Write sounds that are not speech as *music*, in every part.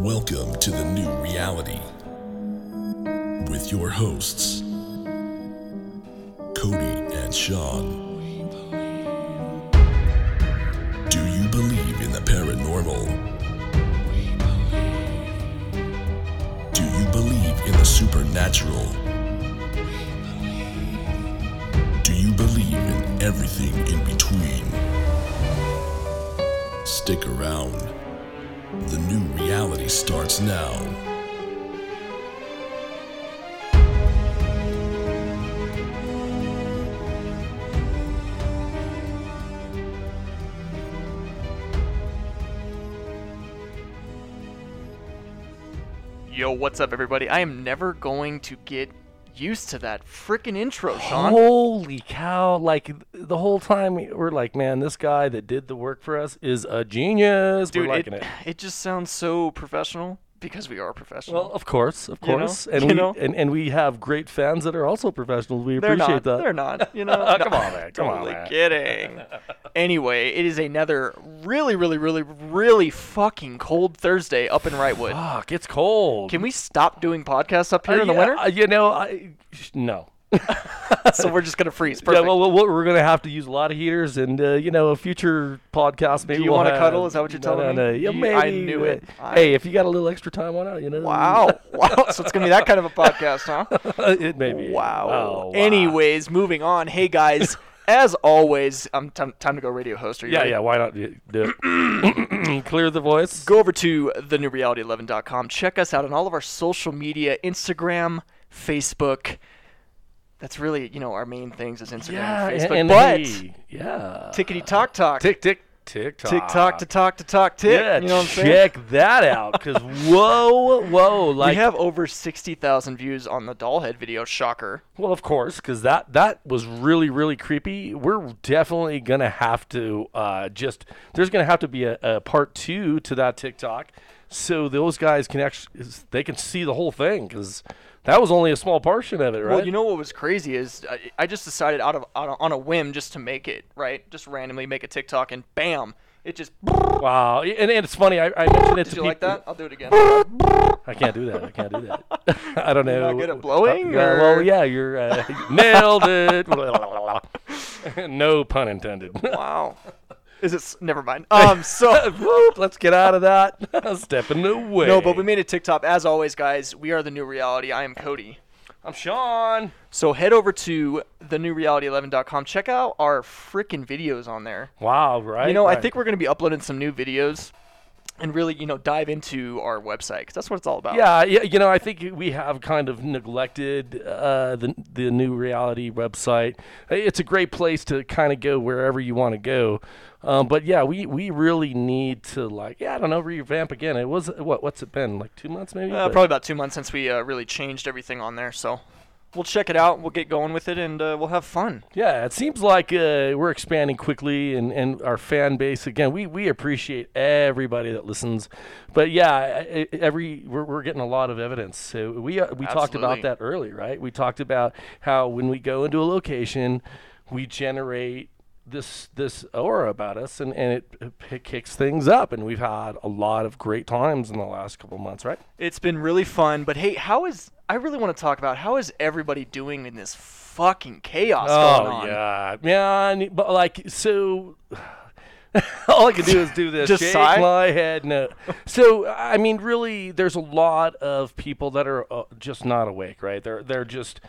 Welcome to the new reality with your hosts, Cody and Sean. Do you believe in the paranormal? Do you believe in the supernatural? Do you believe in everything in between? Stick around. The new reality starts now. Yo, what's up, everybody? I am never going to get used to that freaking intro, Sean. Holy cow! Like the whole time we- we're like, man, this guy that did the work for us is a genius. Dude, we're it, liking it. it just sounds so professional because we are professional. Well, of course, of You know? course, and *laughs* You we know? and, and we have great fans that are also professionals. We they're appreciate not. that. They're not. You know. *laughs* Come on, man. Come on, totally man. kidding. anyway, it is another really, really, really, really fucking cold Thursday up in Wrightwood. Fuck, it's cold. Can we stop doing podcasts up Uh, here in the yeah, winter? uh, you know, I sh- no. *laughs* so we're just gonna freeze. Yeah, Perfect. well, well, we're gonna have to use a lot of heaters, and uh, you know, a future podcast. Maybe you we'll wanna cuddle? Is that what you're no, telling no, me? Yeah, maybe. I knew it. uh, I- Hey, if you got a little extra time on it, you know. wow. *laughs* Wow. So it's gonna be that kind of a podcast, huh? *laughs* it may be. Wow. Oh, wow. Anyways, moving on. Hey guys, as always, um, time, time to go radio host. Are you Yeah, ready? yeah. Why not do do it? *clears throat* Clear the voice. Go over to thenewreality11.com. Check us out on all of our social media: Instagram, Facebook. That's really, you know, our main things is Instagram, Yeah, and and, Facebook. and but hey, yeah. tickety tock talk, tick tick tick tock. tick tock to talk to talk tick. Yeah, you know what I'm saying? check that out. Cause whoa, whoa, like we have over sixty thousand views on the Dollhead video. Shocker. Well, of course, because that that was really really creepy. We're definitely gonna have to uh, just there's gonna have to be a, a part two to that TikTok, so those guys can actually they can see the whole thing because that was only a small portion of it, right? Well, you know what was crazy is I, I just decided out of on a, on a whim just to make it right, just randomly make a TikTok, and bam, it just. *laughs* wow, and, and it's funny. I, I mentioned it Did to you like that? I'll do it again. I can't do that. I can't do that. *laughs* I don't know. not good at blowing, Uh, yeah, well, yeah, you're uh, *laughs* nailed it. no pun intended. wow. Is it? Never mind. Um. So. *laughs* Whoop, let's get out of that. *laughs* Stepping away. No, but we made a TikTok. As always, guys, we are the new reality. I am Cody. I'm Sean. So head over to thenewreality11.com. Check out our freaking videos on there. Wow, right? You know, I think we're going to be uploading some new videos and really, you know, dive into our website because that's what it's all about. Yeah, yeah, you know, I think we have kind of neglected uh, the the new reality website. It's a great place to kind of go wherever you want to go. Um, but yeah, we, we really need to like yeah I don't know revamp again. It was what what's it been like two months maybe? Uh, But- probably about two months since we uh, really changed everything on there. So we'll check it out. We'll get going with it and uh, we'll have fun. Yeah, it seems like uh, we're expanding quickly, and, and our fan base again. We, we appreciate everybody that listens, but yeah, every we're, we're getting a lot of evidence. So we uh, we talked about that early, right? We talked about how when we go into a location, we generate this this aura about us, and, and it, it kicks things up, and we've had a lot of great times in the last couple months, right? It's been really fun. But hey, how is, I really want to talk about how is everybody doing in this fucking chaos going on? Oh yeah, man. But like, so *laughs* all I can do is do this. Just shake sigh? my head. No. So I mean, really, there's a lot of people that are uh, just not awake. Right? They're they're just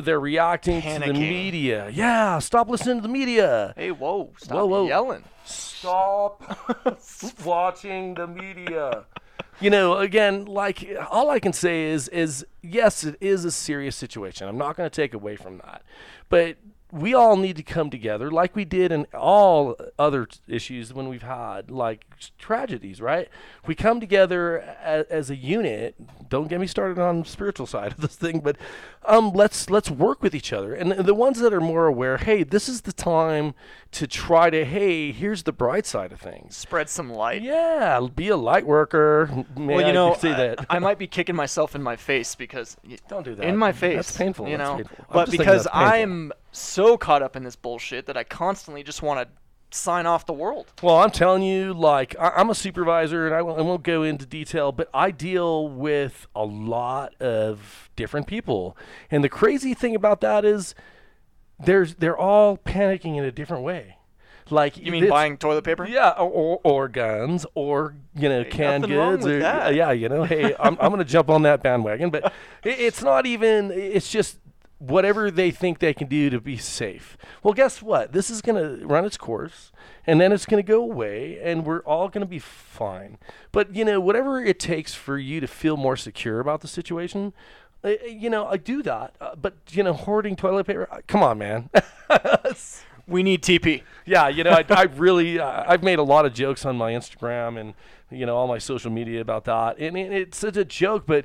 they're reacting to the media. Yeah. Stop listening to the media. Hey, whoa, stop Whoa, whoa. yelling. Stop *laughs* watching the media. You know, again, like all I can say is is yes, it is a serious situation. I'm not going to take away from that. But we all need to come together like we did in all other issues when we've had like tragedies, right? We come together as, as a unit. Don't get me started on the spiritual side of this thing, but um, let's let's work with each other. And the ones that are more aware, hey, this is the time to try to, hey, here's the bright side of things. Spread some light. Yeah, be a light worker. Well, I you know, I, that. I might be kicking myself in my face because Don't do that. in my face. That's painful. You That's know, painful. But because. I'm so caught up in this bullshit that I constantly just want to sign off the world. Well, I'm telling you, like I, I'm a supervisor, and I won't, I won't go into detail, but I deal with a lot of different people, and the crazy thing about that is, there's they're all panicking in a different way. Like You mean buying toilet paper? Yeah, or, or, or guns, or you know, canned nothing wrong goods, or yeah, you know, hey, I'm I'm gonna jump on that bandwagon, but *laughs* it, it's not even. It's just whatever they think they can do to be safe. Well, guess what? This is gonna run its course, and then it's gonna go away, and we're all gonna be fine. But you know, whatever it takes for you to feel more secure about the situation. uh, You know, I do that, uh, but you know, hoarding toilet paper. uh, Come on, man. *laughs* We need TP. Yeah, you know, I, I really, uh, I've made a lot of jokes on my Instagram and you know all my social media about that, and it, it's such a joke. But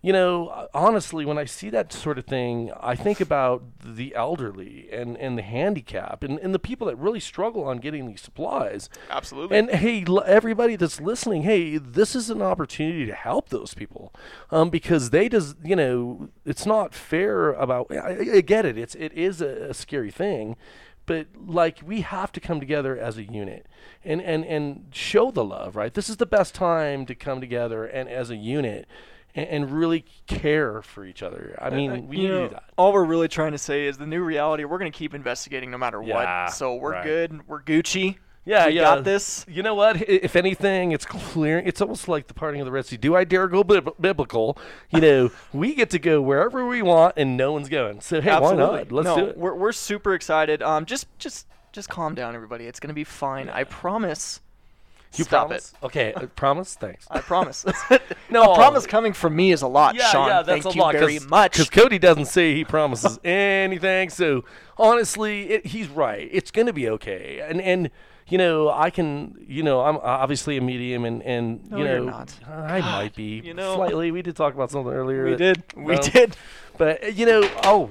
you know, honestly, when I see that sort of thing, I think about the elderly and and the handicapped and, and the people that really struggle on getting these supplies. Absolutely. And hey, l- everybody that's listening, hey, this is an opportunity to help those people, um, because they just, you know, it's not fair about. I, I- I get it. It's it is a, a scary thing, but like we have to come together as a unit and and and show the love. Right. This is the best time to come together and as a unit. And, and really care for each other. I mean, we You need to know, do that. All we're really trying to say is the new reality. We're going to keep investigating no matter Yeah, what. So we're right. good. We're Gucci. Yeah, we yeah. got this. You know what? If anything, it's clear. It's almost like the parting of the Red Sea. Do I dare go bib- biblical? You know, *laughs* we get to go wherever we want, and no one's going. So hey, why not? Let's no, do it. We're we're super excited. Um, just just just calm down, everybody. It's going to be fine. I promise. You Stop promise? it. Okay, uh, *laughs* promise. Thanks. I promise. *laughs* No. a promise coming from me is a lot, yeah, Sean. yeah, that's Thank a you lot. very much. Because Cody doesn't say he promises *laughs* anything. So honestly, it, he's right. It's going to be okay. And and you know, I can. You know, I'm obviously a medium, and and No, you know, you're not. I might be. you know. slightly. We did talk about something earlier. we that- did. We did. But uh, you know, oh.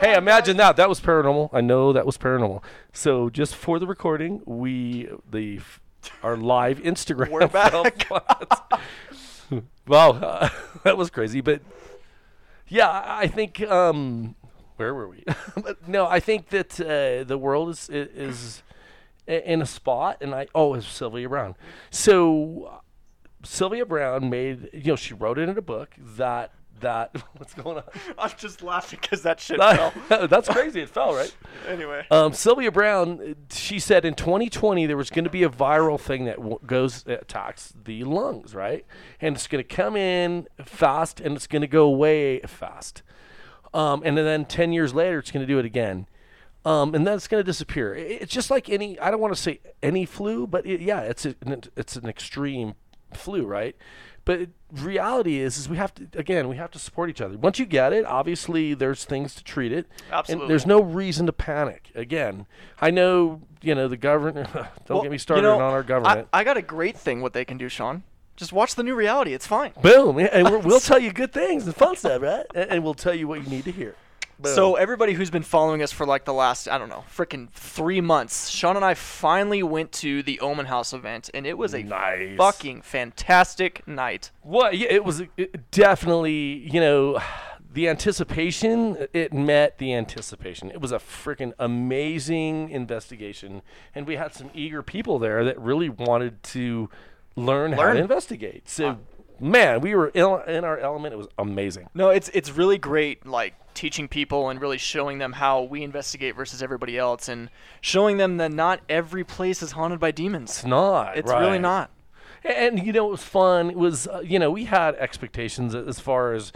Hey, imagine that. That was paranormal. I know that was paranormal. So just for the recording, we the our live *laughs* Instagram. We're back. *laughs* wow, uh, *laughs* that was crazy. But yeah, I think. Um, where were we? but no, I think that uh, the world is is in a spot, and I oh, it's Sylvia Browne. So Sylvia Browne made you know she wrote it in a book that that *laughs* what's going on? I'm just laughing because that shit *laughs* fell. *laughs* That's crazy. It fell right. Anyway. Um, Sylvia Browne, she said in 2020 there was going to be a viral thing that w- goes attacks the lungs, right? And it's going to come in fast and it's going to go away fast. Um, and then 10 years later, it's going to do it again. Um, and then it's going to disappear. I- It's just like any, I don't want to say any flu, but it, yeah, it's, a, it's an extreme flu, right? But reality is, is we have to, again, we have to support each other. Once you get it, obviously there's things to treat it. Absolutely. And there's no reason to panic. Again, I know, you know, the government, *laughs* don't Well, get me you started know, on our government. I, I got a great thing what they can do, Sean. Just watch the new reality. It's fine. Boom. And we're, we'll *laughs* tell you good things and fun stuff, right? And, and we'll tell you what you need to hear. Boom. So everybody who's been following us for like the last I don't know, freaking three months, Sean and I finally went to the Omen House event, and it was a Nice. fucking fantastic night. What? Yeah, it was it definitely, you know, the anticipation. It met the anticipation. It was a freaking amazing investigation, and we had some eager people there that really wanted to learn, how to investigate. So, uh, man, we were in, in our element. It was amazing. No, it's it's really great, like teaching people and really showing them how we investigate versus everybody else, and showing them that not every place is haunted by demons. It's not. It's really not. And, and, you know, it was fun. It was, uh, you know, we had expectations as far as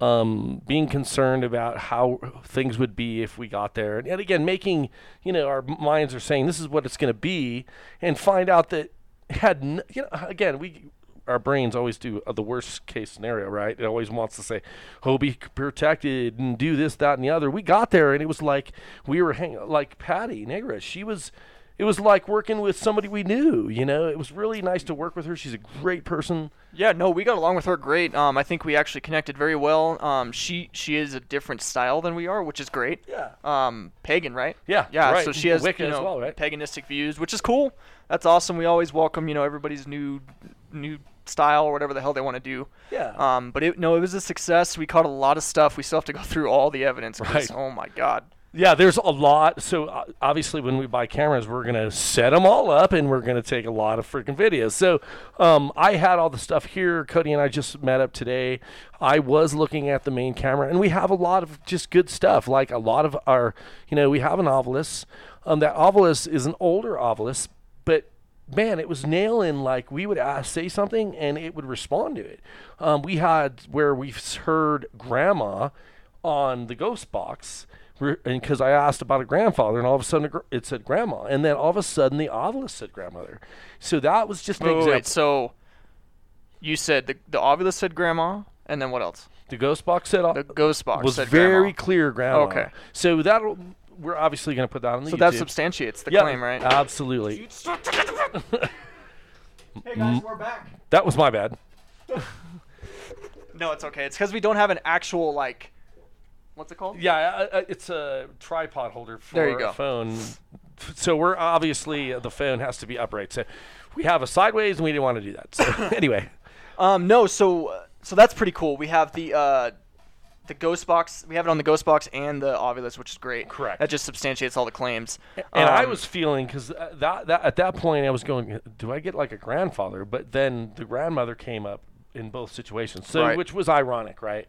um, being concerned about how things would be if we got there. And, and again, making, you know, our minds are saying this is what it's going to be, and find out that had, n- you know, again, we. Our brains always do uh, the worst case scenario, right? It always wants to say, "Oh, be protected and do this, that, and the other." We got there, and it was like we were hanging, like Patty Negra. She was it was like working with somebody we knew. You know, it was really nice to work with her. She's a great person. Yeah, no, we got along with her great. Um, I think we actually connected very well. Um, she she is a different style than we are, which is great. Yeah. Um, pagan, right? Yeah, Yeah. right. So she has Wicca you as know, well, right? paganistic views, which is cool. That's awesome. We always welcome you know everybody's new new style or whatever the hell they want to do. Yeah. Um, but it, no, it was a success. We caught a lot of stuff. We still have to go *laughs* through all the evidence. Right. Oh my God. Yeah, there's a lot. So uh, obviously, when we buy cameras, we're gonna set them all up, and we're gonna take a lot of freaking videos. So um, I had all the stuff here. Cody and I just met up today. I was looking at the main camera, and we have a lot of just good stuff. Like a lot of our, you know, we have an Ovilus. Um, that Ovilus is an older Ovilus, man, it was nailing. Like we would ask, say something, and it would respond to it. Um, we had where we've heard grandma on the ghost box and because I asked about a grandfather, and all of a sudden it said grandma, and then all of a sudden the Ovilus said grandmother. So that was just an Wait, wait, example. wait, so you said the the Ovilus said grandma, and then what else? the ghost box said The ghost box was said very grandma. clear grandma. Okay. So that we're obviously going to put that on the So YouTube. that substantiates the yeah, claim, right? Absolutely. *laughs* hey guys, we're back. That was my bad. *laughs* No, it's okay. It's because we don't have an actual like, what's it called? Yeah, uh, uh, it's a tripod holder for There you go. a phone. So we're obviously uh, the phone has to be upright. So we have a sideways, and we didn't want to do that. So *laughs* anyway, Um, no, so uh, so that's pretty cool. We have the uh, the ghost box. We have it on the ghost box and the Ovilus which is great. Correct. That just substantiates all the claims. And I Um, was feeling because that, that at that point I was going, do I get like a grandfather? But then the grandmother came up in both situations, so Right. which was ironic, right?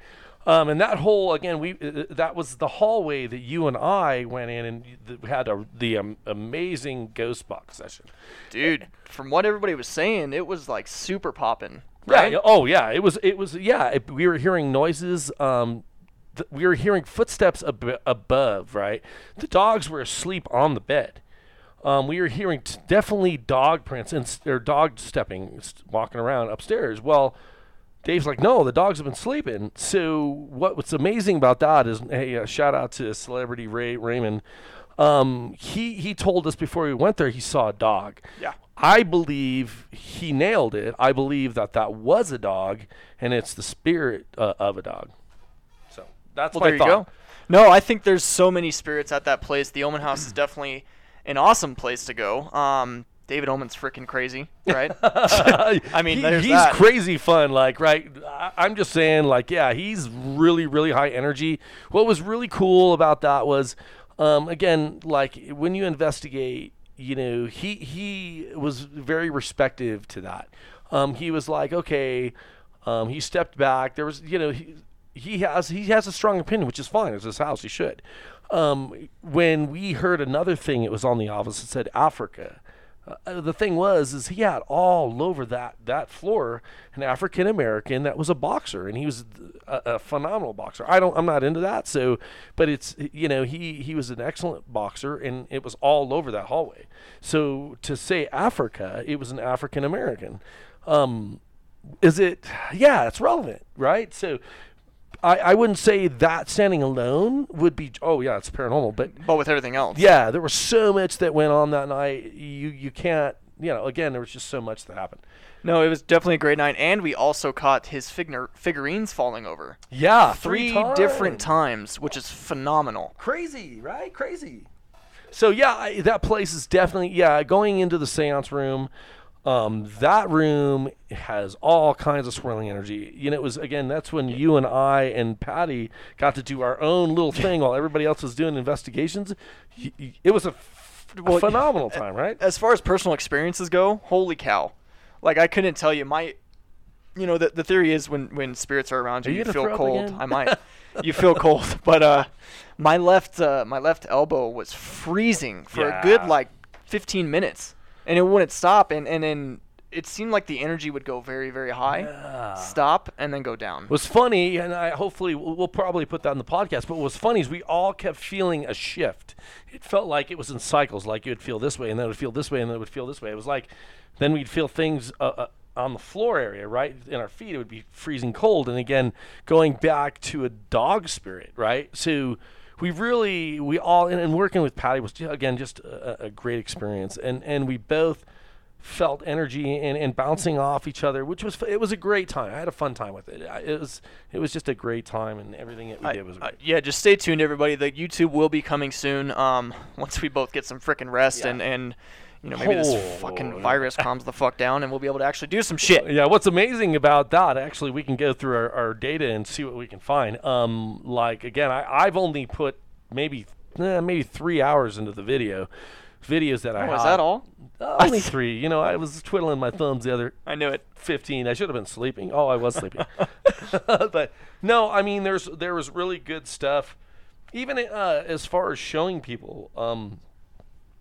Um, and that whole again, we uh, that was the hallway that you and I went in and th- had a, the um, amazing ghost box session. dude. From what everybody was saying, it was like super popping. Right? yeah, Oh yeah. It was. It was. Yeah. It, we were hearing noises. Um, th- we were hearing footsteps ab- above. Right. The dogs were asleep on the bed. Um, we were hearing t- definitely dog prints and s- or dog stepping, s- walking around upstairs. Well, Dave's like, no, the dogs have been sleeping. So what, what's amazing about that is, hey, uh, shout out to celebrity Ray Raymond. Um, he he told us before we went there he saw a dog. Yeah. I believe he nailed it. I believe that that was a dog, and it's the spirit uh, of a dog. So that's Well, my there you thought. go. No, I think there's so many spirits at that place. The Omen House is *clears throat* definitely an awesome place to go. Um, David Omen's freaking crazy, right? *laughs* I mean, he, he's that. crazy fun. Like, right? I, I'm just saying, like, yeah, he's really, really high energy. What was really cool about that was, um, again, like when you investigate, you know, he he was very respective to that. Um, he was like, okay, um, he stepped back. There was, you know, he, he has he has a strong opinion, which is fine. It's his house. He should. Um, when we heard another thing, it was on the office. It said Africa. Uh, the thing was, is he had all over that that floor an African American that was a boxer, and he was a, a phenomenal boxer. I don't, I'm not into that, so, but it's you know he he was an excellent boxer, and it was all over that hallway. So to say Africa, it was an African American. Um, is it? Yeah, it's relevant, right? So. I, I wouldn't say that standing alone would be oh yeah it's paranormal but but with everything else. yeah, there was so much that went on that night. You you can't you know again there was just so much that happened. No, it was definitely a great night, and we also caught his figure figurines falling over Yeah, three different times, which is phenomenal. Crazy, right? Crazy. So yeah, I, that place is definitely yeah. Going into the seance room, um, that room has all kinds of swirling energy. You know, it was again that's when you and I and Patty got to do our own little thing while everybody else was doing investigations. Y- y- It was a, f- Well, phenomenal time, right? As far as personal experiences go, holy cow! Like I couldn't tell you my. You know the the theory is when when spirits are around you, Are you you gonna feel up cold. again? I *laughs* might. you feel cold, *laughs* but uh, my left uh, my left elbow was freezing for a good Yeah. like 15 minutes, and it wouldn't stop, and and then it seemed like the energy would go very very high, stop, and then go down. was funny, and I hopefully we'll, we'll probably put that in the podcast. But what was funny is we all kept feeling a shift. It felt like it was in cycles. Like you would feel this way, and then it would feel this way, and then it would feel this way. It was like then we'd feel things uh, uh, on the floor area, right in our feet. It would be freezing cold, and again going back to a dog spirit, right? So we really we all and, and working with Patty was again just a, a great experience, and and we both felt energy and, and bouncing off each other, which was it was a great time. I had a fun time with it. I- It was it was just a great time, and everything that we I- did was great. yeah, just stay tuned, everybody. The YouTube will be coming soon. Um, *laughs* once we both get some freaking rest Yeah. and and you know maybe this Oh, fucking Lord. virus calms the fuck down, and we'll be able to actually do some shit. Yeah, what's amazing about that, actually, we can go through our, our data and see what we can find. Um, like again, I, I've only put maybe eh, maybe three hours into the video, videos that I Oh, had. is that all? Uh, only *laughs* three. You know, I was twiddling my thumbs the other I knew it. 15. I should have been sleeping. Oh, I was sleeping. *laughs* but no, I mean, there's there was really good stuff. Even uh, as far as showing people um,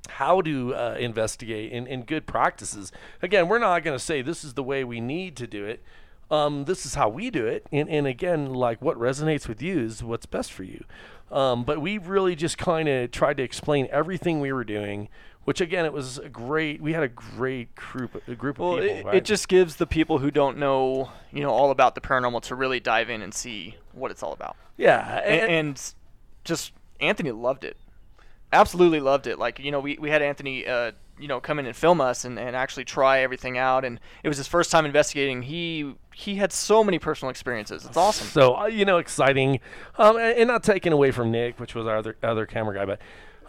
how to uh, investigate and, and good practices. Again, we're not going to say this is the way we need to do it. Um, this is how we do it. And, and again, like what resonates with you is what's best for you. Um, but we really just kind of tried to explain everything we were doing. Which again, it was a great. We had a great group, a group Well, of people. it, right? it just gives the people who don't know, you know, all about the paranormal to really dive in and see what it's all about. yeah, And, and just Anthony loved it. Absolutely loved it. Like, you know, we, we had Anthony, uh, you know, come in and film us and, and actually try everything out. And it was his first time investigating. He he had so many personal experiences. It's awesome. So uh, you know, exciting, um, and, and not taking away from Nick, which was our other other camera guy, but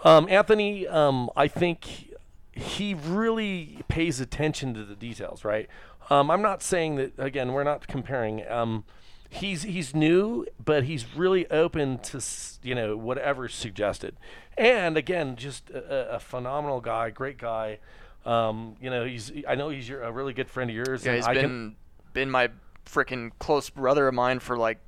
um, Anthony, um, I think he really pays attention to the details. Right? Um, I'm not saying that again. We're not comparing. Um, he's he's new, but he's really open to you know whatever's suggested. And again, just a, a- phenomenal guy, great guy. Um, you know, he's I know he's your, a really good friend of yours. Yeah, he's I been can, been my freaking close brother of mine for like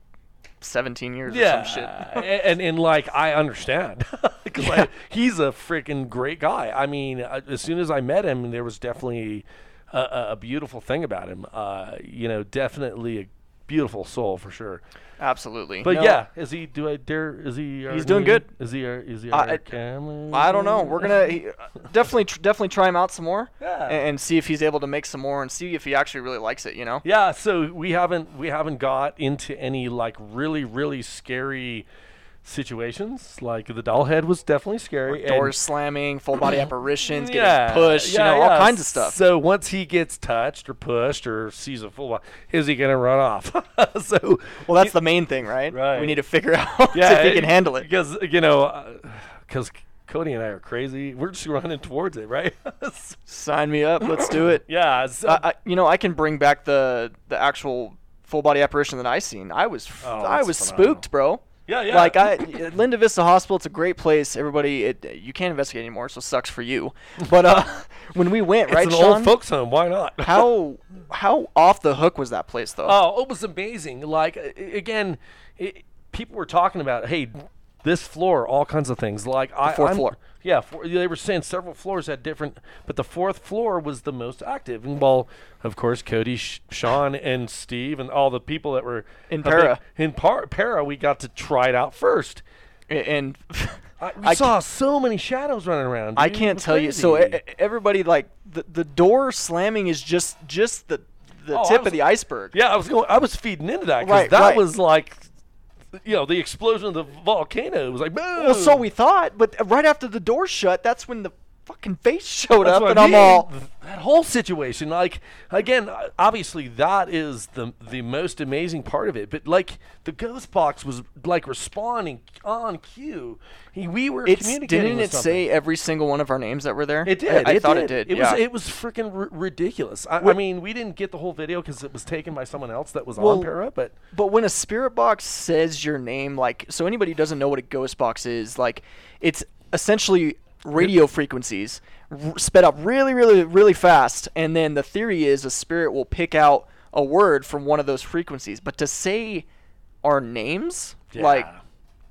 17 years yeah, or some shit. and, and and like I understand *laughs* because Yeah. he's a freaking great guy. I mean, uh, as soon as I met him, there was definitely a, a- a beautiful thing about him. Uh, you know, definitely a beautiful soul for sure. Absolutely. But No, yeah, is he? Do I dare? Is he? He's doing new- good. Is he? Our, is he? I- Our I- camera? I don't know. We're gonna he, *laughs* definitely tr- definitely try him out some more, Yeah. and, and see if he's able to make some more, and see if he actually really likes it. You know. Yeah, so we haven't we haven't got into any like really really scary situations. Like the doll head was definitely scary. Doors slamming, full body *clears throat* apparitions, getting yeah, pushed, yeah, you know, all kinds of stuff. So once he gets touched or pushed or sees a full, body, is he gonna run off? *laughs* so well, that's the main thing, right? Right. We need to figure *laughs* out yeah, if he can handle it. because you know, uh, because Cody and I are crazy. We're just running towards it, right? *laughs* Sign me up. Let's do it. yeah. So, I, I, you know, I can bring back the the actual full body apparition that I seen. I was Oh, I was phenomenal. spooked, bro. Yeah, yeah. Like I, Linda Vista Hospital, it's a great place. Everybody, it, you can't investigate anymore, so sucks for you. But uh, *laughs* when we went, it's right, an Sean? old folks home. Why not? *laughs* how how off the hook was that place though? Oh, it was amazing. Like again, it, people were talking about, hey, this floor, all kinds of things. Like I, fourth I'm- floor. Yeah, four, they were saying several floors had different, but the fourth floor was the most active. And well, of course, Cody, Sh- Sean, and Steve, and all the people that were In Para. In par- Para, we got to try it out first. And *laughs* I, we I saw so many shadows running around. I dude. It can't tell you. So e- everybody like the the door slamming is just just the the Oh, tip was- of the iceberg. Yeah, I was going. I was feeding into that because Right, that right. was like, you know, the explosion of the volcano. Was like, boom. Well, so we thought, but right after the door shut, that's when the fucking face showed That's up, and I I'm all. that whole situation. Like again, obviously that is the the most amazing part of it. But like the ghost box was like responding on cue. He, we were It's communicating. didn't it something. say every single one of our names that were there? It did. I, I it thought did. it did. It yeah. was. It was freaking r- ridiculous. I, I mean, we didn't get the whole video because it was taken by someone else that was Well, on Para. But But when a spirit box says your name, like, so anybody who doesn't know what a ghost box is, like, it's essentially radio frequencies r- sped up really, really, really fast. And then the theory is a spirit will pick out a word from one of those frequencies. But to say our names, like,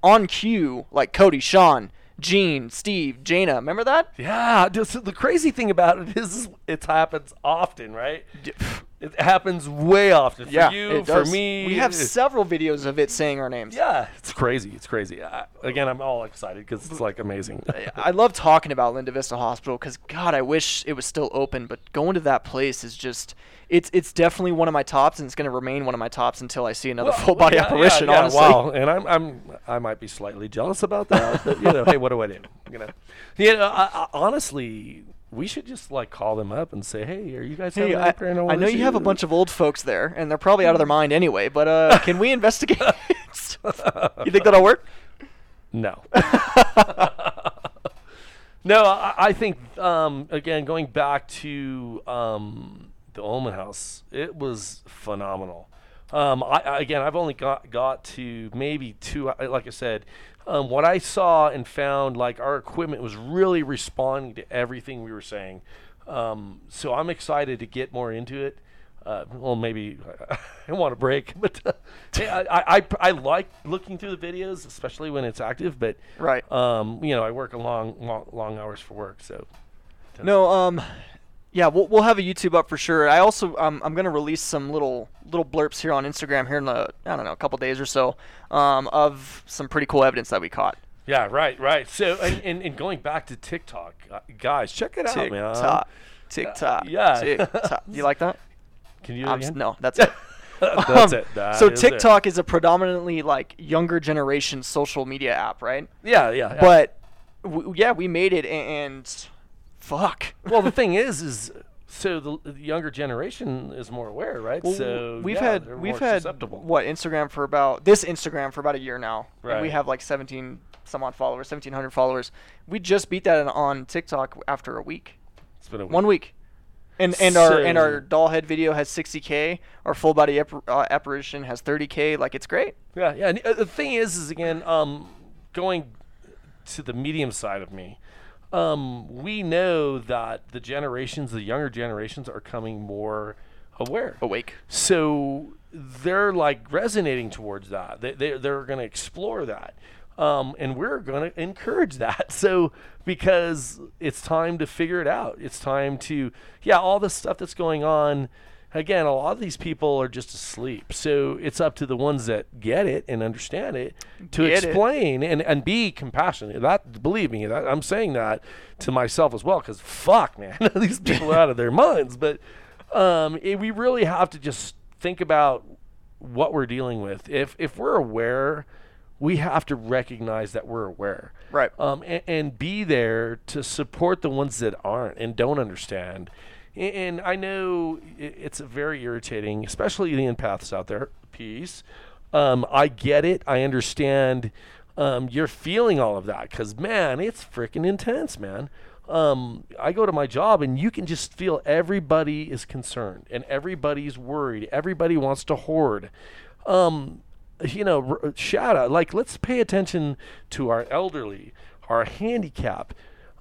on cue, like Cody, Sean, Gene, Steve, Jana, remember that? Yeah, just, the crazy thing about it is it happens often, right? It happens way often for yeah, you, it for me. We have it- several videos of it saying our names. yeah, it's crazy. It's crazy. I, again, I'm all excited because it's like amazing. I love talking about Linda Vista Hospital because God, I wish it was still open. But going to that place is just it's it's definitely one of my tops, and it's going to remain one of my tops until I see another Well, full body yeah, apparition. yeah, yeah, honestly, wow. And I'm, I'm, I might be slightly jealous about that. But, you know, hey, what do I do? You know, you know, I, I, honestly, we should just like call them up and say, hey, are you guys Hey, having I, paranormal I know you have a bunch of old folks there, and they're probably out of their mind anyway. But uh, *laughs* can we investigate? you think that'll work? No. *laughs* *laughs* no, I, I think um, again going back to um, the Omen House, it was phenomenal. Um, I, I, again, I've only got got to maybe two. Like I said, um, what I saw and found, like our equipment was really responding to everything we were saying. Um, so I'm excited to get more into it. Uh, well, maybe *laughs* I want a break, *laughs* but uh, hey, I, I, I, I like looking through the videos, especially when it's active. But Right. um, you know, I work a long, long, long hours for work, so No, um, yeah, we'll, we'll have a YouTube up for sure. I also um, I'm gonna release some little little blurps here on Instagram here in a I don't know a couple days or so um, of some pretty cool evidence that we caught. yeah, right, right. So and, and, and going back to TikTok, uh, guys, check it out, man. TikTok, TikTok, yeah. TikTok. You like that? Can you do it again? no, that's it. *laughs* That's Um, it. That so is. TikTok is a predominantly like younger generation social media app, right? Yeah, yeah. yeah. But w- yeah, we made it, and fuck. well, the thing is, is so the, the younger generation is more aware, right? Well, so we've yeah, had we've had what Instagram for about this Instagram for about a year now, and we have like 17 some odd followers, 1700 followers. We just beat that on- TikTok after a week, It's been a one week, and and our and our doll head video has 60k. Our full body ap- uh, apparition has 30k. Like it's great. Yeah, yeah. And uh, the thing is, is again, um, going to the medium side of me, um, we know that the generations, the younger generations, are coming more aware. Awake. So they're like resonating towards that. They, they, they're going to explore that. Um, and we're going to encourage that. *laughs* So, because it's time to figure it out. It's time to, yeah, all the stuff that's going on. Again, a lot of these people are just asleep. So it's up to the ones that get it and understand it to Get it. explain and, and be compassionate. That believe me, that, I'm saying that to myself as well. Because fuck, *laughs* man, *laughs* these people are out of their minds. But um, it, we really have to just think about what we're dealing with. If if we're aware, we have to recognize that we're aware, Right. Um, and, and be there to support the ones that aren't and don't understand. And I know it's very irritating, especially the empaths out there. Peace. Um, I get it. I understand. Um, you're feeling all of that because man, it's freaking intense, man. Um, I go to my job and you can just feel everybody is concerned and everybody's worried. Everybody wants to hoard. Um, you know, r- shout out like let's pay attention to our elderly, our handicap.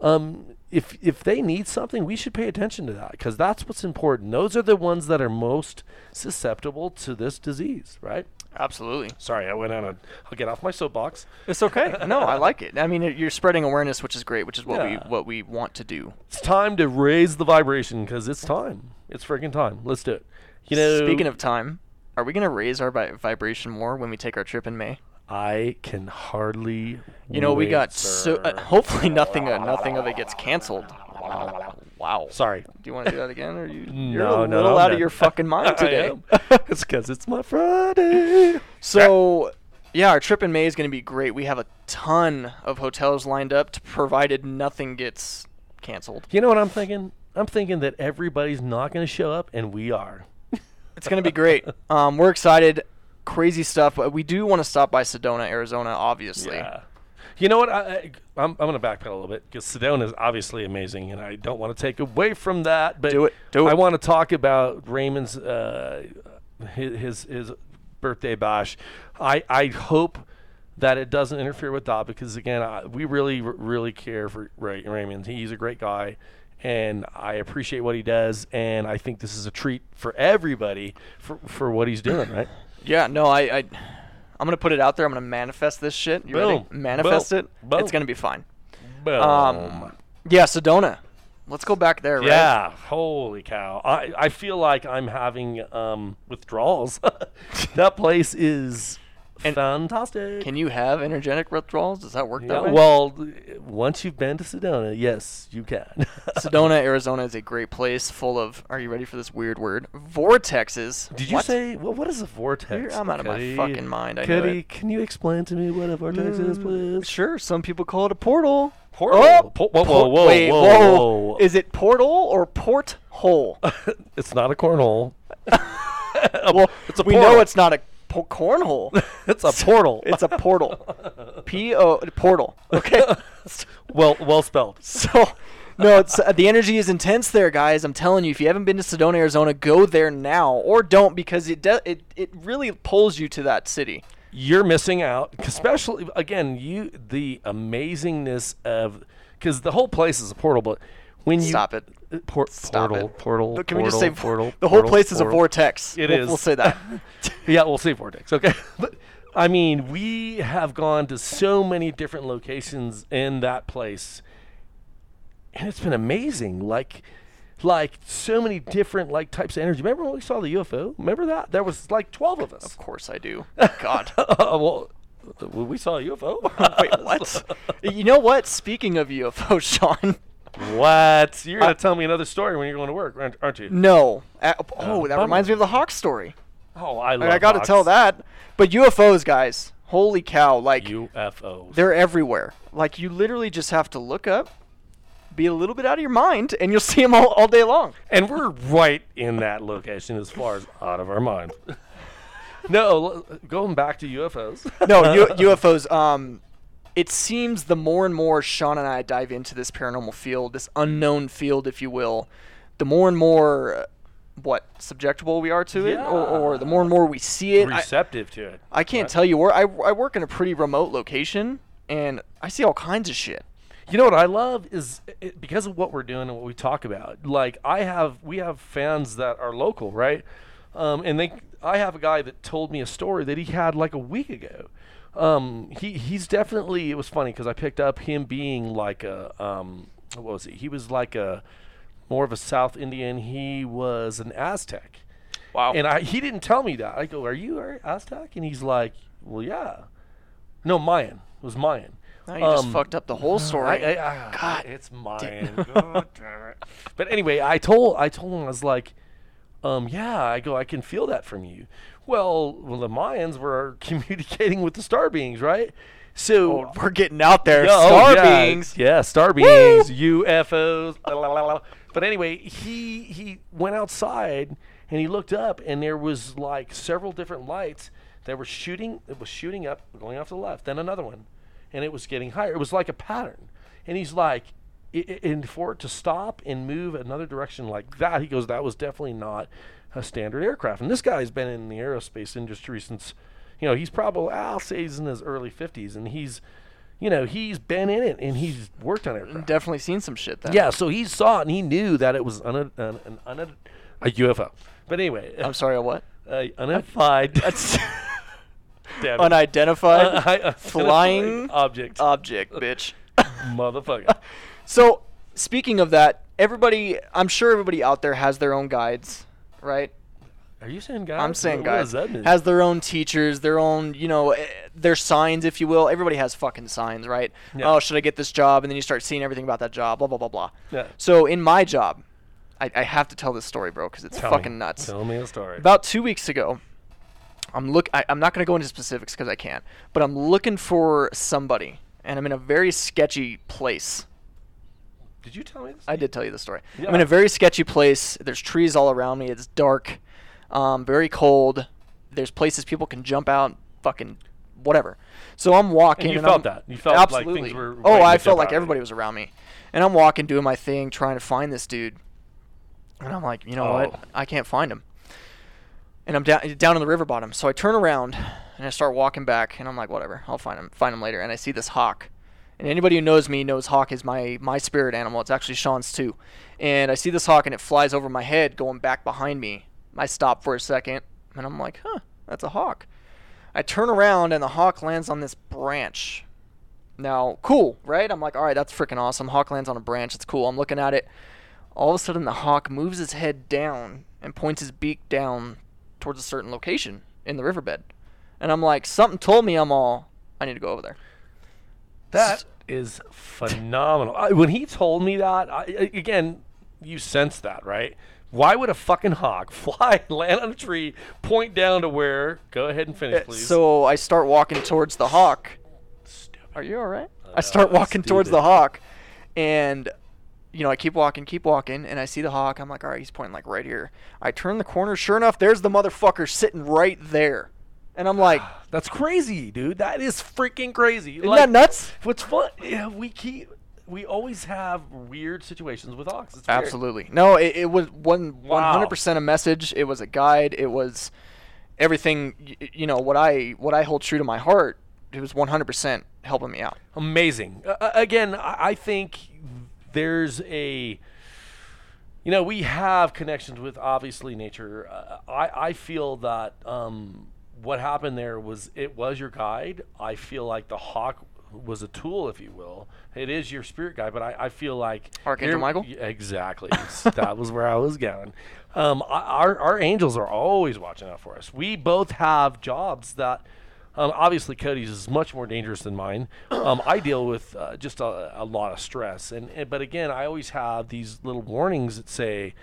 Um, if if they need something, we should pay attention to that because that's what's important. Those are the ones that are most susceptible to this disease, right? Absolutely. Sorry, I went on a. I'll get off my soapbox. It's okay. No, I like it. I mean, you're spreading awareness, which is great, which is what Yeah. we what we want to do. It's time to raise the vibration because it's time. It's freaking time. Let's do it. You know, Speaking of time, are we gonna raise our vi- vibration more when we take our trip in May? I can hardly. You know, we got so. Uh, hopefully, nothing uh, nothing of it gets canceled. Wow. Sorry. Do you want to do that again, or you? *laughs* You're No, a no, little I'm out of your fucking mind *laughs* today. *laughs* it's because it's my Friday. So, yeah, our trip in May is going to be great. We have a ton of hotels lined up, provided nothing gets canceled. You know what I'm thinking? I'm thinking that everybody's not going to show up, and we are. It's going to be great. Um, we're excited. Crazy stuff. But we do want to stop by Sedona, Arizona, obviously. Yeah. You know what? I, I, I'm, I'm going to backpedal a little bit because Sedona is obviously amazing, and I don't want to take away from that. But Do it. Do I want to talk about Raymond's uh, his, his his birthday bash. I I hope that it doesn't interfere with that because again, I, we really r- really care for Ray, Raymond. He's a great guy. And I appreciate what he does, and I think this is a treat for everybody for, for what he's doing, right? Yeah, no, I, I, I'm gonna put it out there. I'm gonna manifest this shit. You ready? Boom. Manifest Boom. it. Boom. It's gonna be fine. Boom. Um, yeah, Sedona. Let's go back there. Right? Yeah, holy cow! I, I feel like I'm having um, withdrawals. *laughs* that place is fantastic. Can you have energetic withdrawals? Does that work Yeah, that way? well, once you've been to Sedona, yes, you can. *laughs* Sedona, Arizona is a great place full of. Are you ready for this weird word? Vortexes. Did you What? say well, what is a vortex? You're- I'm out of my fucking mind, I know Cuddy, can you explain to me what a vortex is, mm, please? Sure. Some people call it a portal. Portal. Oh, Po- whoa, whoa, whoa, wait, whoa, whoa. whoa. Is it portal or port hole? *laughs* it's not a cornhole. *laughs* well, it's a we portal. know it's not a po- cornhole. *laughs* it's a portal. it's a portal. P O portal. Okay. *laughs* well well spelled. *laughs* So, no, it's uh, the energy is intense there, guys. I'm telling you, if you haven't been to Sedona, Arizona, go there now, or don't because it de- it it really pulls you to that city. you're missing out. Especially again, you the amazingness of because the whole place is a portal, but when you Stop it. uh, por- Stop portal, it. portal, Look, Can we portal, just say portal? the whole portal, place is a portal. vortex? It we'll, is. We'll say that. *laughs* *laughs* yeah, we'll say vortex. Okay, but I mean, we have gone to so many different locations in that place, and it's been amazing. Like, like so many different like types of energy. Remember when we saw the UFO? Remember that? There was like twelve of us. of course I do. *laughs* God. well, we saw a UFO. Wait, what? you know what? Speaking of UFO, Sean. What? You're gonna tell me another story when you're going to work, aren't, aren't you? No. Uh, oh, that reminds me of the Hawk story. Oh, I love. Like, I got to tell that. But UFOs, guys, holy cow! Like UFOs. they're everywhere. Like you literally just have to look up, be a little bit out of your mind, and you'll *laughs* see them all, all day long. And we're right in that location as far as out of our mind. *laughs* no, l- going back to UFOs. No, *laughs* U- UFOs. Um, it seems the more and more Sean and I dive into this paranormal field, this unknown field, if you will, the more and more, uh, what subjectable we are to it, or, or the more and more we see it. I, Receptive to it. I can't Right. tell you where I, I work in a pretty remote location, and I see all kinds of shit. You know what I love is it, because of what we're doing and what we talk about. Like I have, we have fans that are local, right? Um, and they, I have a guy that told me a story that he had like a week ago. Um, he he's definitely. It was funny because I picked up him being like a um, what was he? He was like a more of a South Indian. He was an Aztec. Wow. And I, he didn't tell me that. I go, "Are you a Aztec?" And he's like, "Well, yeah." No, Mayan. It was Mayan. Now you just Um, fucked up the whole story. I, I, I, God it's mine. *laughs* God damn it. But anyway, I told I told him I was like, um, yeah. I go, I can feel that from you. Well, well, the Mayans were *laughs* communicating with the star beings, right? So Oh, we're getting out there. yeah, oh, Star yeah, beings. Yeah, star beings, UFOs. la, la, la, la. But anyway, he he went outside and he looked up and there was like several different lights that were shooting. It was shooting up, going off to the left, then another one, and it was getting higher. It was like a pattern. And he's like, and for it to stop and move another direction like that, he goes, that was definitely not a standard aircraft. And this guy's been in the aerospace industry since, you know, he's probably I'll say he's in his early 50s, and he's, you know, he's been in it and he's worked on aircraft. Definitely seen some shit then. Yeah, so he saw it and he knew that it was un- an, an, un- a UFO. But anyway, I'm sorry, a what? uh, unidentified. *laughs* That's Damn unidentified Uh, I- *laughs* flying object, object, bitch. *laughs* motherfucker. So, speaking of that, everybody, I'm sure everybody out there has their own guides, right? Are you saying guys? I'm saying What that mean? Has their own teachers, their own, you know, eh, their signs, if you will. Everybody has fucking signs, right? Yeah. Oh, should I get this job? And then you start seeing everything about that job, blah, blah, blah, blah. Yeah. So, in my job, I, I have to tell this story, bro, because it's Tell fucking me. nuts. Tell me a story. About two weeks ago, I'm look. I, I'm not gonna go into specifics because I can't. But I'm looking for somebody, and I'm in a very sketchy place. Did you tell me this? I did tell you the story. I'm in a very sketchy place. There's trees all around me. It's dark, um, very cold. There's places people can jump out, fucking whatever. So I'm walking. And you and felt I'm- that. You felt like absolutely. things were Oh, I felt like everybody was around me, and I'm walking, doing my thing, trying to find this dude. And I'm like, you know Oh. what? I can't find him. And I'm down down in the river bottom. So I turn around and I start walking back, and I'm like, whatever, I'll find him. Find him later. And I see this hawk. And anybody who knows me knows hawk is my my spirit animal. It's actually Sean's too. And I see this hawk, and it flies over my head, going back behind me. I stop for a second, and I'm like, huh, that's a hawk. I turn around, and the hawk lands on this branch. Now, cool, right? I'm like, all right, that's freaking awesome. Hawk lands on a branch. It's cool. I'm looking at it. All of a sudden, the hawk moves his head down and points his beak down towards a certain location in the riverbed. And I'm like, something told me I'm all, I need to go over there. That is phenomenal. I, when he told me that, I, again, you sense that, right? Why would a fucking hawk *laughs* fly, land on a tree, point down to where? Go ahead and finish, please. Uh, So I start walking towards the hawk. Stupid. Are you all right? I start that's walking towards the hawk, and you know I keep walking, keep walking, and I see the hawk. I'm like, all right, he's pointing like right here. I turn the corner. Sure enough, there's the motherfucker sitting right there, and I'm like, *sighs* That's crazy, dude. That is freaking crazy. isn't that nuts? What's fun? Yeah, we keep. We always have weird situations with ox. It's weird. Absolutely. No, it, it was one Wow. 100% a message. It was a guide. It was everything you know what I what I hold true to my heart, it was 100% helping me out. amazing. Uh, again, I, I think there's a, you know, we have connections with obviously nature. Uh, I I feel that um, what happened there was it was your guide. I feel like the hawk was a tool, if you will. It is your spirit guide, but I, I feel like Archangel Michael? Exactly. that was where I was going. Um, our our angels are always watching out for us. We both have jobs that. Um, obviously, Cody's is much more dangerous than mine. Um, I deal with uh, just a, a lot of stress, and, and but again, I always have these little warnings that say,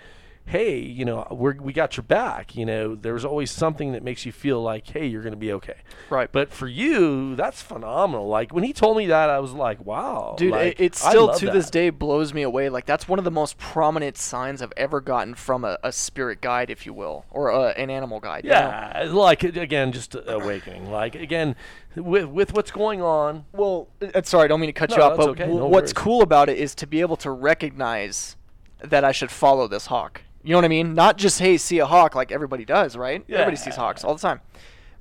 "Hey, you know, we're, we got your back." You know, there's always something that makes you feel like, "Hey, you're going to be okay." Right. But for you, that's phenomenal. Like when he told me that, I was like, "Wow, Dude, like, it, it still to this day blows me away. Like that's one of the most prominent signs I've ever gotten from a, a spirit guide, if you will, or a, an animal guide. you know? Yeah, like again, just awakening. Like again, with with what's going on. Well, uh, sorry, I don't mean to cut No, you off, but okay, no what's worries. cool about it is to be able to recognize that I should follow this hawk. You know what I mean? Not just hey, see a hawk like everybody does, right? Everybody sees hawks all the time.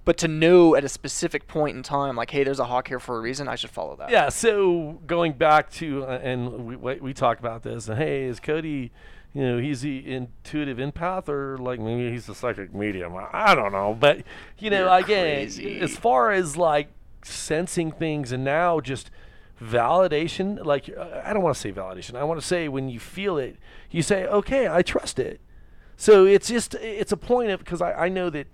But to know at a specific point in time, like, hey, there's a hawk here for a reason, I should follow that. Yeah. So going back to uh, and we we, talked about this. And hey, is Cody? You know, he's the intuitive empath, or like maybe he's the psychic medium. I, I don't know, but you know, You're again, crazy. as far as like sensing things, and now just validation. Like uh, I don't want to say validation. I want to say when you feel it, you say, okay, I trust it. So it's just it's a point of because I, I know that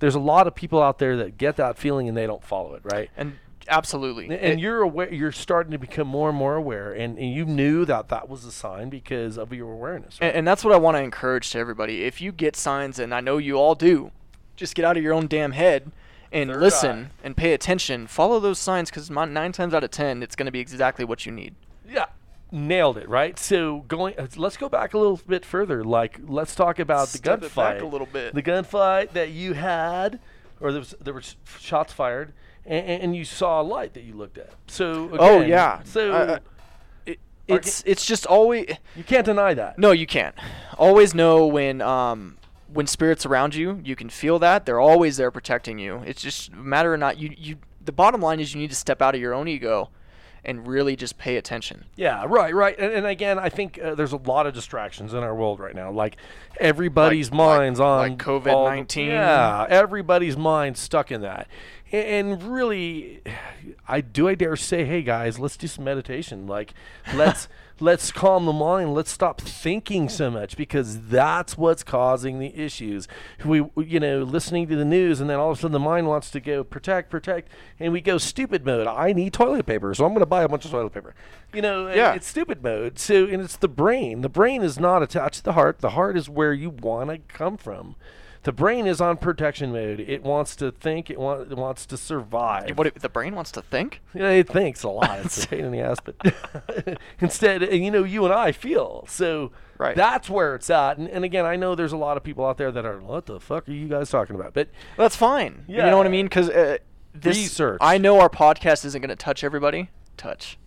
there's a lot of people out there that get that feeling and they don't follow it, right? And absolutely. and It- you're aware you're starting to become more and more aware and, and you knew that that was a sign because of your awareness right? And, and that's what I want to encourage to everybody. If you get signs, and I know you all do, just get out of your own damn head and Third listen eye. and pay attention. Follow those signs because nine times out of ten, it's going to be exactly what you need. yeah nailed it right so going uh, let's go back a little bit further like let's talk about the Step it back gunfight a little bit. the gunfight that you had or there was there were shots fired and, and you saw a light that you looked at so Oh, yeah. so I- I- It, it's it's just always you can't deny that no, you can't. Always know when um when spirits around you, you can feel that they're always there protecting you. It's just a matter or not you you. The bottom line is you need to step out of your own ego, and really just pay attention. Yeah, right, right. And, and again, I think uh, there's a lot of distractions in our world right now. Like everybody's Like- like- minds on like COVID-19. Yeah, everybody's mind stuck in that. A- And really, I do I dare say, hey guys, let's do some meditation. Like, let's *laughs* let's calm the mind. Let's stop thinking so much because that's what's causing the issues. We, you know, listening to the news and then all of a sudden the mind wants to go protect, protect, and we go stupid mode. I need toilet paper, so I'm going to buy a bunch of toilet paper. You know, Yeah. it's stupid mode. So, and it's the brain. The brain is not attached to the heart. The heart is where you want to come from. The brain is on protection mode. It wants to think. It, want, it wants to survive. What it, the brain wants to think. Yeah, it thinks a lot. It's a *laughs* pain in the ass, but *laughs* instead, you know, you and I feel so. Right. That's where it's at. And, and again, I know there's a lot of people out there that are, what the fuck are you guys talking about? But That's fine. Yeah. You know what I mean? Because uh, this, Research. I know our podcast isn't going to touch everybody. Touch.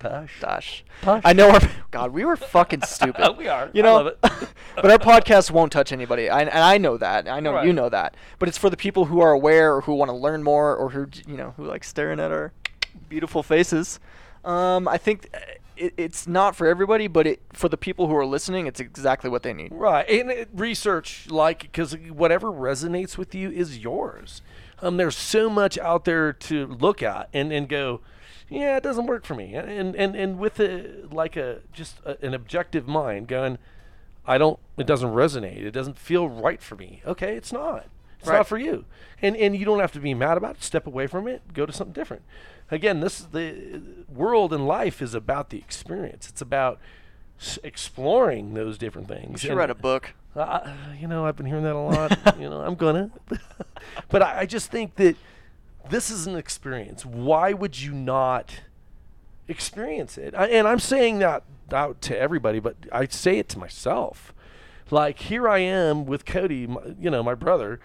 Push. Dash. Push. I know our. *laughs* God, we were fucking stupid. *laughs* We are. You know. *laughs* but our podcast won't touch anybody, I, and I know that. I know you know that. But it's for the people who are aware or who want to learn more or who you know who like staring at our beautiful faces. Um, I think uh, it, it's not for everybody, but it for the people who are listening, it's exactly what they need. Right, and it, research like because whatever resonates with you is yours. Um, there's so much out there to look at and, and go, yeah, it doesn't work for me. And and and with a like a just a, an objective mind going, I don't. It doesn't resonate. It doesn't feel right for me. Okay, it's not. It's Right. not for you. And and you don't have to be mad about it. Step away from it. Go to something different. Again, this the world and life is about the experience. It's about s- exploring those different things. You should write a book. uh, you know, I've been hearing that a lot. *laughs* you know, I'm gonna. *laughs* but I, I just think that this is an experience. Why would you not experience it? I, and I'm saying that out to everybody, but I say it to myself. Like here I am with Cody, my, you know, my brother.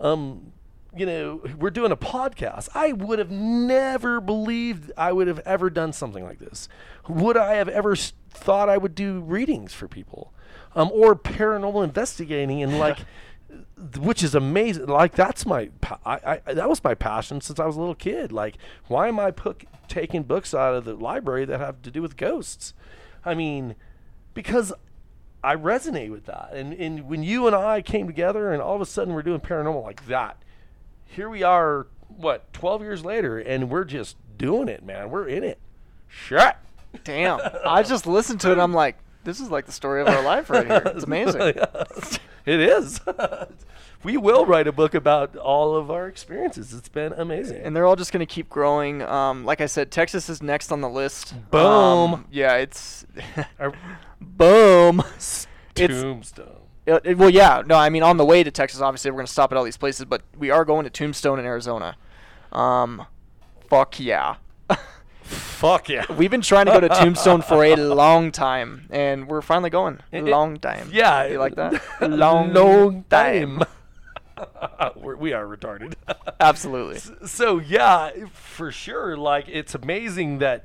Um, you know, we're doing a podcast. I would have never believed I would have ever done something like this. Would I have ever thought I would do readings for people, um, or paranormal investigating and like *laughs* which is amazing. Like that's my I, I that was my passion since I was a little kid. Like why am I put, taking books out of the library that have to do with ghosts? I mean, because I resonate with that. And and when you and I came together and all of a sudden we're doing paranormal like that, here we are, what, 12 years later, and we're just doing it, man. We're in it. Shut. Damn. I just listened to it. I'm like, this is like the story of our life right here. *laughs* It's amazing. *laughs* it is. *laughs* we will write a book about all of our experiences. It's been amazing. and they're all just going to keep growing. Um, like I said, Texas is next on the list. Boom. Um, yeah, it's boom. It's- tombstone. Uh, it- well, yeah, no, I mean on the way to Texas, obviously we're going to stop at all these places, but we are going to Tombstone in Arizona. Um, fuck yeah. Fuck yeah. We've been trying to go to *laughs* Tombstone for a long time, and we're finally going. It- long time. Yeah. You like that? *laughs* Long, long time. time. *laughs* We're, we are retarded. Absolutely. so yeah, for sure. Like it's amazing that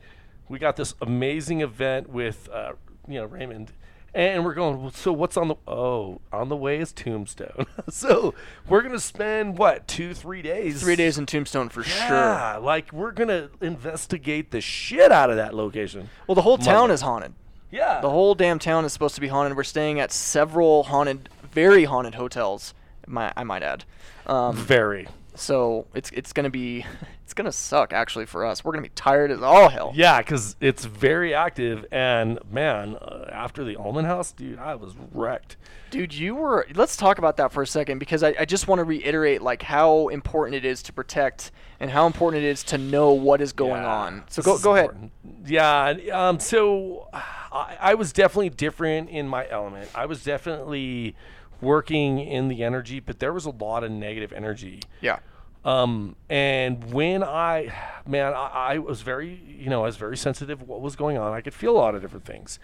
we got this amazing event with uh, you know Raymond, and we're going. "Well, So what's on the? Oh, on the way is Tombstone. *laughs* so we're gonna spend what two, three days? Three days in Tombstone for sure. Yeah, like we're gonna investigate the shit out of that location. Well, the whole town Monday. is haunted. Yeah, The whole damn town is supposed to be haunted. We're staying at several haunted, very haunted hotels. My, I might add. Um, very. So it's it's gonna be *laughs* it's gonna suck actually for us. We're gonna be tired as all hell. Yeah, because it's very active, and man, uh, after the Almond House, dude, I was wrecked. Dude, you were. Let's talk about that for a second because I, I just want to reiterate like how important it is to protect and how important it is to know what is going Yeah, on. So go go ahead. Yeah. Um. So I, I was definitely different in my element. I was definitely working in the energy, but there was a lot of negative energy. Yeah. Um. And when I, man, I, I was very, you know, I was very sensitive. What was going on? I could feel a lot of different things.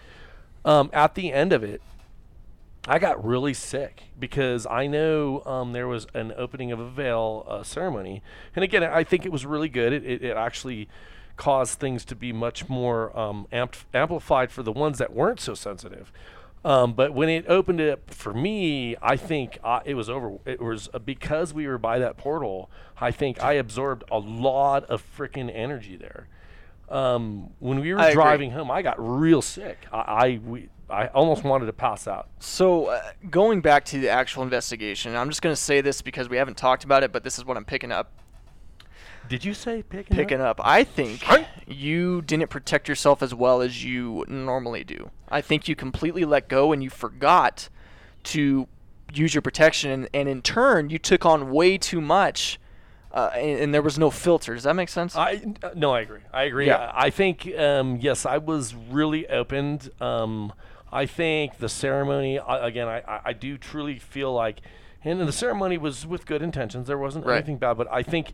Um. At the end of it. I got really sick because I know um, there was an opening of a veil uh, ceremony, and again, I think it was really good. It, it, it actually caused things to be much more um, amped, amplified for the ones that weren't so sensitive. Um, but when it opened it up for me, I think uh, it was over. It was uh, because we were by that portal. I think I absorbed a lot of freaking energy there. Um, when we were I agree. driving home, I got real sick. I, I we I almost wanted to pass out. So uh, going back to the actual investigation, I'm just gonna say this because we haven't talked about it, but this is what I'm picking up. Did you say picking, Picking up. I think you didn't protect yourself as well as you normally do. I think you completely let go and you forgot to use your protection, and, and in turn, you took on way too much, uh, and, and there was no filter. Does that make sense? I no, I agree. I agree. Yeah. I, I think um, yes, I was really opened. Um, I think the ceremony uh, again. I, I, I do truly feel like, and the ceremony was with good intentions. There wasn't Right. anything bad, but I think.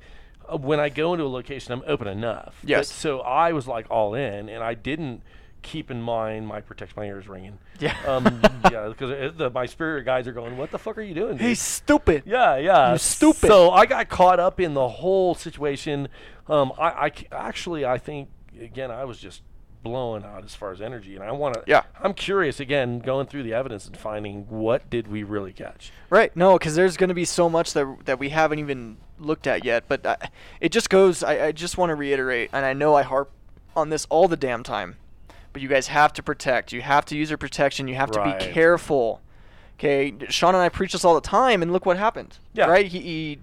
Uh, When I go into a location, I'm open enough. But- Yes. so I was like all in, and I didn't keep in mind my protect my ears ringing. Yeah. *laughs* Um, yeah, because the, my spirit guides are going, "What the fuck are you doing?" dude?" He's stupid. Yeah, yeah. You stupid. So I got caught up in the whole situation. Um, I, I actually, I think again, I was just blowing out as far as energy, and I want to. Yeah. I'm curious again, going through the evidence and finding what did we really catch. Right. No, because there's going to be so much that that we haven't even looked at yet. But I, it just goes. I, I just want to reiterate, and I know I harp on this all the damn time, but you guys have to protect. You have to use your protection. You have to Right. be careful. Okay. Sean and I preach this all the time, and look what happened. Yeah. Right. He. he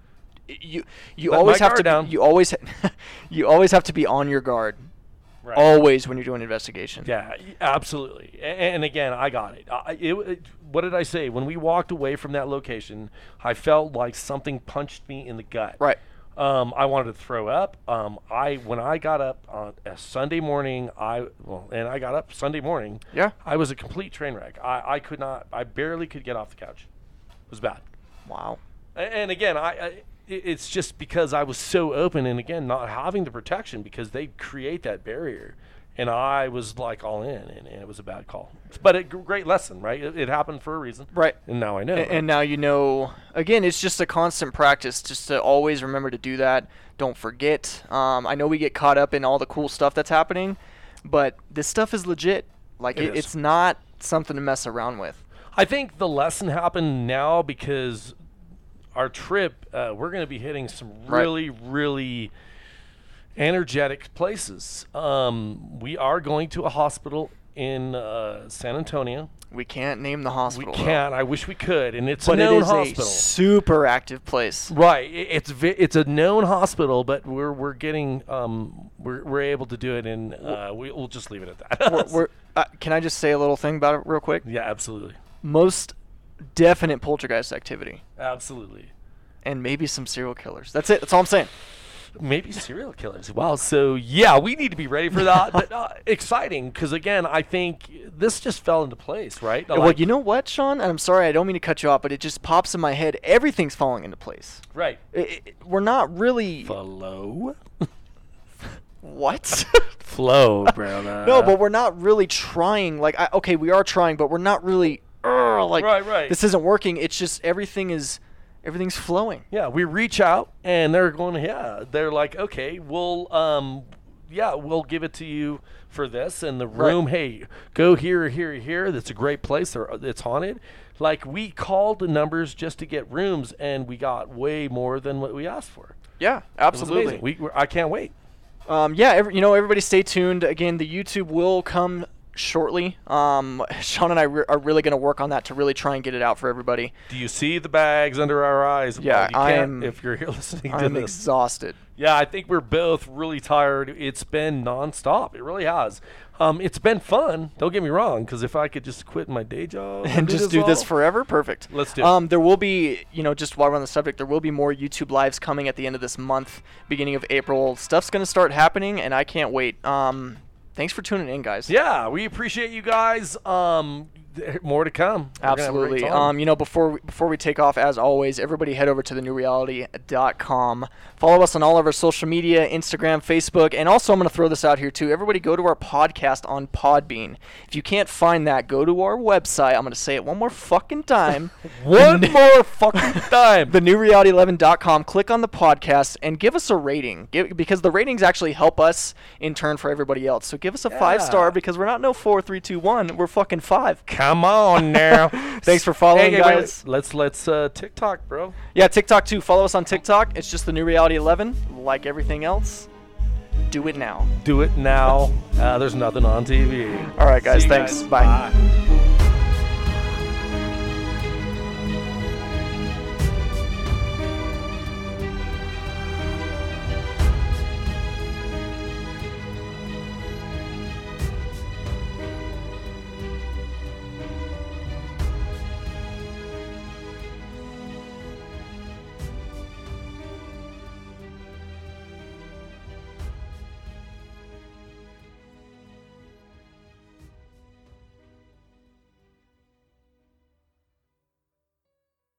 you you Let always have to be- down. you always *laughs* you always have to be on your guard Right. always when you're doing investigation. Yeah, absolutely. And, again, I got it. I, it, it. What did I say? When we walked away from that location, I felt like something punched me in the gut. Right. Um, I wanted to throw up. Um, I when I got up on a Sunday morning, I well, and I got up Sunday morning. Yeah. I was a complete train wreck. I, I could not. I barely could get off the couch. It was bad. Wow. A- And again, I, I it's just because I was so open, and again, not having the protection because they create that barrier, and I was like all in, and, and it was a bad call. But a great lesson, right? It, it happened for a reason, Right. And now I know. A- And now you know. Again, it's just a constant practice, just to always remember to do that. Don't forget. Um, I know we get caught up in all the cool stuff that's happening, but this stuff is legit. Like It it, is. it's not something to mess around with. I think the lesson happened now because our trip, uh, we're going to be hitting some Right. really, really energetic places. Um, we are going to a hospital in uh, San Antonio. We can't name the hospital. We can't. I wish we could, and it's But a it known is hospital. a super active place. Right. It's vi- it's a known hospital, but we're we're getting um we're we're able to do it, and uh, we, we'll just leave it at that. We're, we're, uh, can I just say a little thing about it real quick? yeah, absolutely, Most definite poltergeist activity, absolutely. and maybe some serial killers. That's it. That's all I'm saying. Maybe serial killers. Wow. So yeah, we need to be ready for that. but uh, *laughs* exciting because again, I think this just fell into place, right? well, you know what, Sean? And I'm sorry, I don't mean to cut you off, but it just pops in my head. Everything's falling into place. right. I i we're not really Flow. what? *laughs* Flow, *laughs* brother. no, but we're not really trying. Like, I, okay, we are trying, but we're not really. Uh, like, Right, right. This isn't working. It's just everything is, everything's flowing. Yeah, we reach out and they're going, yeah, they're like, okay, we'll, um, yeah, we'll give it to you for this. And the Right. room, hey, go here, here, here. That's a great place. They're, it's haunted. Like we called the numbers just to get rooms, and we got way more than what we asked for. Yeah, absolutely. We, we're, I can't wait. Um, yeah, every, you know, everybody stay tuned. Again, the YouTube will come shortly. Um, *laughs* Sean and I re- are really going to work on that to really try and get it out for everybody. Do you see the bags under our eyes? Yeah, Well, I am- If you're here *laughs* listening to I'm this, exhausted. Yeah, I think we're both really tired. It's been nonstop. It really has. Um, it's been fun. Don't get me wrong, because if I could just quit my day job *laughs* and just do this forever. Perfect. Let's do it. Um, there will be, you know, just while we're on the subject, there will be more YouTube lives coming at the end of this month, beginning of April. Stuff's gonna start happening, and I can't wait. Um, thanks for tuning in, guys. Yeah, we appreciate you guys. Um, *laughs* more to come. We're gonna have a great Absolutely. Um, you know, before we, before we take off, as always, everybody head over to thenewreality.com. Follow us on all of our social media, Instagram, Facebook, and also I'm going to throw this out here too. Everybody go to our podcast on Podbean. If you can't find that, go to our website. I'm going to say it one more fucking time. *laughs* one more fucking *laughs* time. thenewreality11.com. Click on the podcast and give us a rating give, because the ratings actually help us in turn for everybody else. So give us a five star because we're not no four, three, two, one. We're fucking five. Come on now. *laughs* Thanks for following, Hey, hey, wait, guys. Let's let's uh, TikTok, bro. Yeah, TikTok too. Follow us on TikTok. It's just the new reality 11. Like everything else, do it now. Do it now. Uh, there's nothing on TV. All right, guys. Thanks. Bye. Bye.